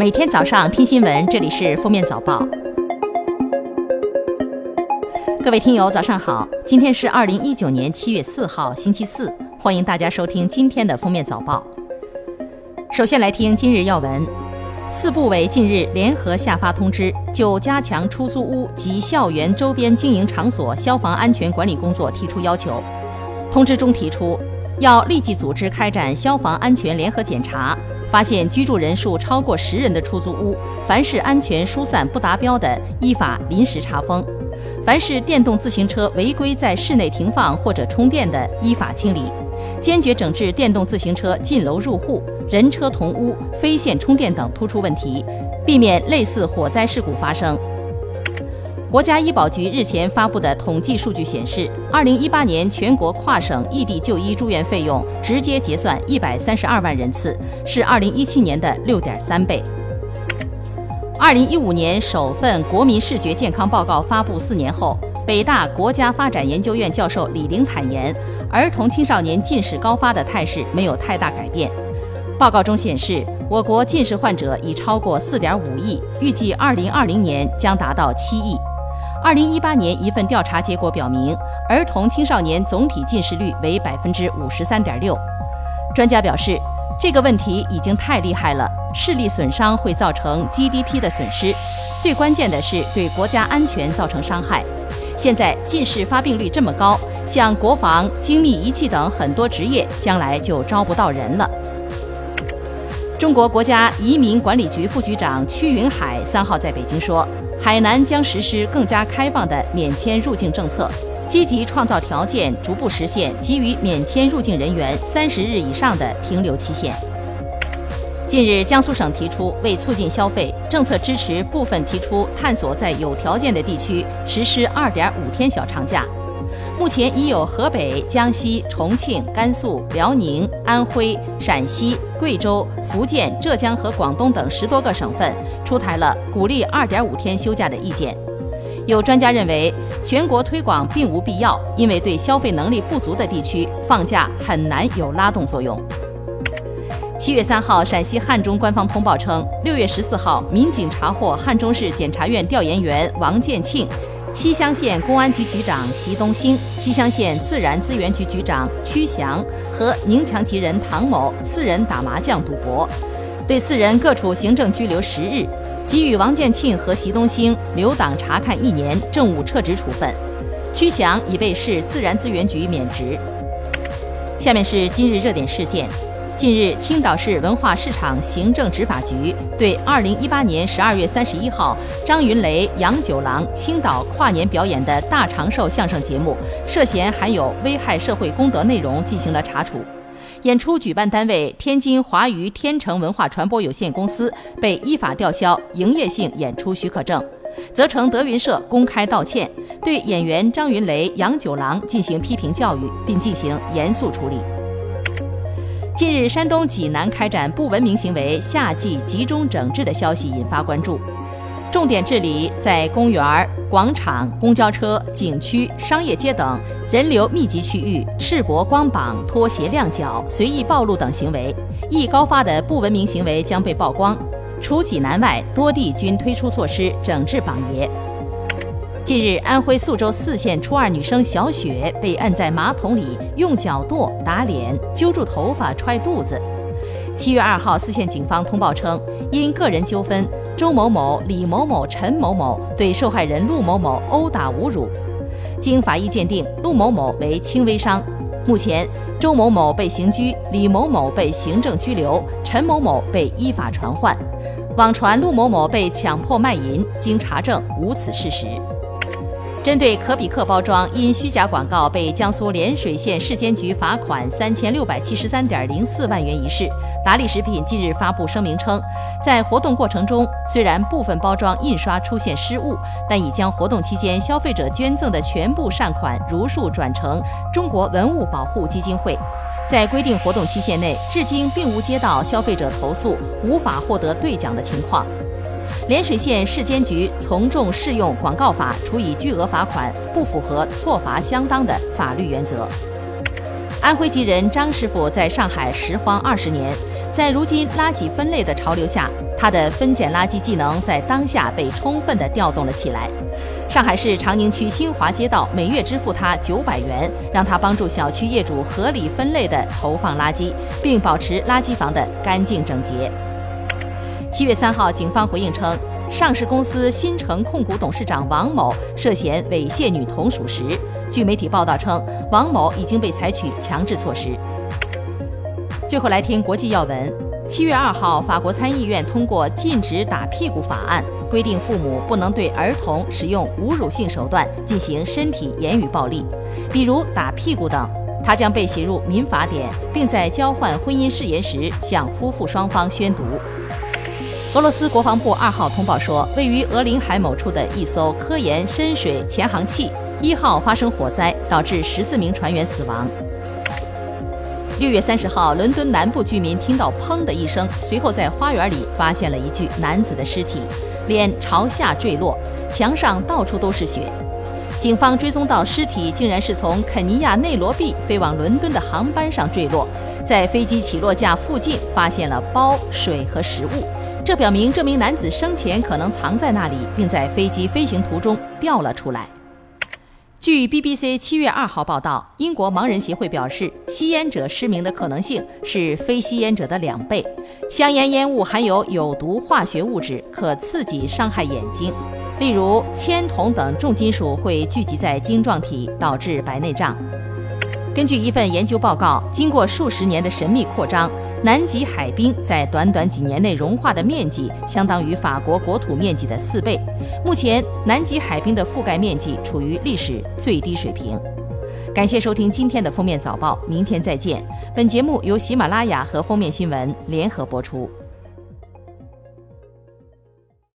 每天早上听新闻，这里是封面早报。各位听友，早上好！今天是二零一九年七月四号，星期四，欢迎大家收听今天的封面早报。首先来听今日要闻：四部委近日联合下发通知，就加强出租屋及校园周边经营场所消防安全管理工作提出要求。通知中提出，要立即组织开展消防安全联合检查。发现居住人数超过十人的出租屋，凡是安全疏散不达标的，依法临时查封；凡是电动自行车违规在室内停放或者充电的，依法清理。坚决整治电动自行车进楼入户、人车同屋、非线充电等突出问题，避免类似火灾事故发生。国家医保局日前发布的统计数据显示，二零一八年全国跨省异地就医住院费用直接结算一百三十二万人次，是二零一七年的六点三倍。二零一五年首份国民视觉健康报告发布四年后，北大国家发展研究院教授李玲坦言，儿童青少年近视高发的态势没有太大改变。报告中显示，我国近视患者已超过四点五亿，预计二零二零年将达到七亿。二零一八年一份调查结果表明，儿童青少年总体近视率为百分之五十三点六。专家表示，这个问题已经太厉害了，视力损伤会造成 GDP 的损失，最关键的是对国家安全造成伤害。现在近视发病率这么高，像国防、精密仪器等很多职业，将来就招不到人了。中国国家移民管理局副局长屈云海三号在北京说。海南将实施更加开放的免签入境政策，积极创造条件，逐步实现给予免签入境人员三十日以上的停留期限。近日，江苏省提出为促进消费，政策支持部分提出探索在有条件的地区实施二点五天小长假。目前已有河北、江西、重庆、甘肃、辽宁、安徽、陕西、贵州、福建、浙江和广东等十多个省份出台了鼓励二点五天休假的意见。有专家认为，全国推广并无必要，因为对消费能力不足的地区放假很难有拉动作用。七月三号，陕西汉中官方通报称，六月十四号，民警查获汉中市检察院调研员王建庆。西乡县公安局局长习东兴、西乡县自然资源局局长曲祥和宁强籍人唐某四人打麻将赌博，对四人各处行政拘留十日，给予王建庆和习东兴留党察看一年，政务撤职处分。曲祥已被市自然资源局免职。下面是今日热点事件。近日，青岛市文化市场行政执法局对2018年12月31号张云雷、杨九郎青岛跨年表演的大长寿相声节目涉嫌含有危害社会公德内容进行了查处。演出举办单位天津华娱天成文化传播有限公司被依法吊销营业性演出许可证，责成德云社公开道歉，对演员张云雷、杨九郎进行批评教育，并进行严肃处理。近日，山东济南开展不文明行为夏季集中整治的消息引发关注。重点治理在公园、广场、公交车、景区、商业街等人流密集区域赤膊光膀、脱鞋亮脚、随意暴露等行为，易高发的不文明行为将被曝光。除济南外，多地均推出措施整治榜爷。近日，安徽宿州泗县初二女生小雪被摁在马桶里，用脚跺、打脸、揪住头发、踹肚子。七月二号，泗县警方通报称，因个人纠纷，周某某、李某某、陈某某对受害人陆某某殴打侮辱。经法医鉴定，陆某某为轻微伤。目前，周某某被刑拘，李某某被行政拘留，陈某某被依法传唤。网传陆某某被强迫卖淫，经查证无此事实。针对可比克包装因虚假广告被江苏涟水县市监局罚款三千六百七十三点零四万元一事，达利食品近日发布声明称，在活动过程中，虽然部分包装印刷出现失误，但已将活动期间消费者捐赠的全部善款如数转成中国文物保护基金会。在规定活动期限内，至今并无接到消费者投诉无法获得兑奖的情况。涟水县市监局从重适用广告法，处以巨额罚款，不符合错罚相当的法律原则。安徽籍人张师傅在上海拾荒二十年，在如今垃圾分类的潮流下，他的分拣垃圾技能在当下被充分的调动了起来。上海市长宁区新华街道每月支付他九百元，让他帮助小区业主合理分类的投放垃圾，并保持垃圾房的干净整洁。七月三号，警方回应称，上市公司新城控股董事长王某涉嫌猥亵女童属实。据媒体报道称，王某已经被采取强制措施。最后来听国际要闻。七月二号，法国参议院通过禁止打屁股法案，规定父母不能对儿童使用侮辱性手段进行身体言语暴力，比如打屁股等。它将被写入民法典，并在交换婚姻誓言时向夫妇双方宣读。俄罗斯国防部二号通报说，位于俄领海某处的一艘科研深水潜航器一号发生火灾，导致十四名船员死亡。六月三十号，伦敦南部居民听到“砰”的一声，随后在花园里发现了一具男子的尸体，脸朝下坠落，墙上到处都是血。警方追踪到尸体竟然是从肯尼亚内罗毕飞往伦敦的航班上坠落，在飞机起落架附近发现了包、水和食物，这表明这名男子生前可能藏在那里，并在飞机飞行途中掉了出来。据 BBC 七月二号报道，英国盲人协会表示，吸烟者失明的可能性是非吸烟者的两倍。香烟烟雾含有有毒化学物质，可刺激伤害眼睛，例如铅、铜等重金属会聚集在晶状体，导致白内障。根据一份研究报告，经过数十年的神秘扩张，南极海冰在短短几年内融化的面积相当于法国国土面积的四倍。目前，南极海冰的覆盖面积处于历史最低水平。感谢收听今天的封面早报，明天再见。本节目由喜马拉雅和封面新闻联合播出。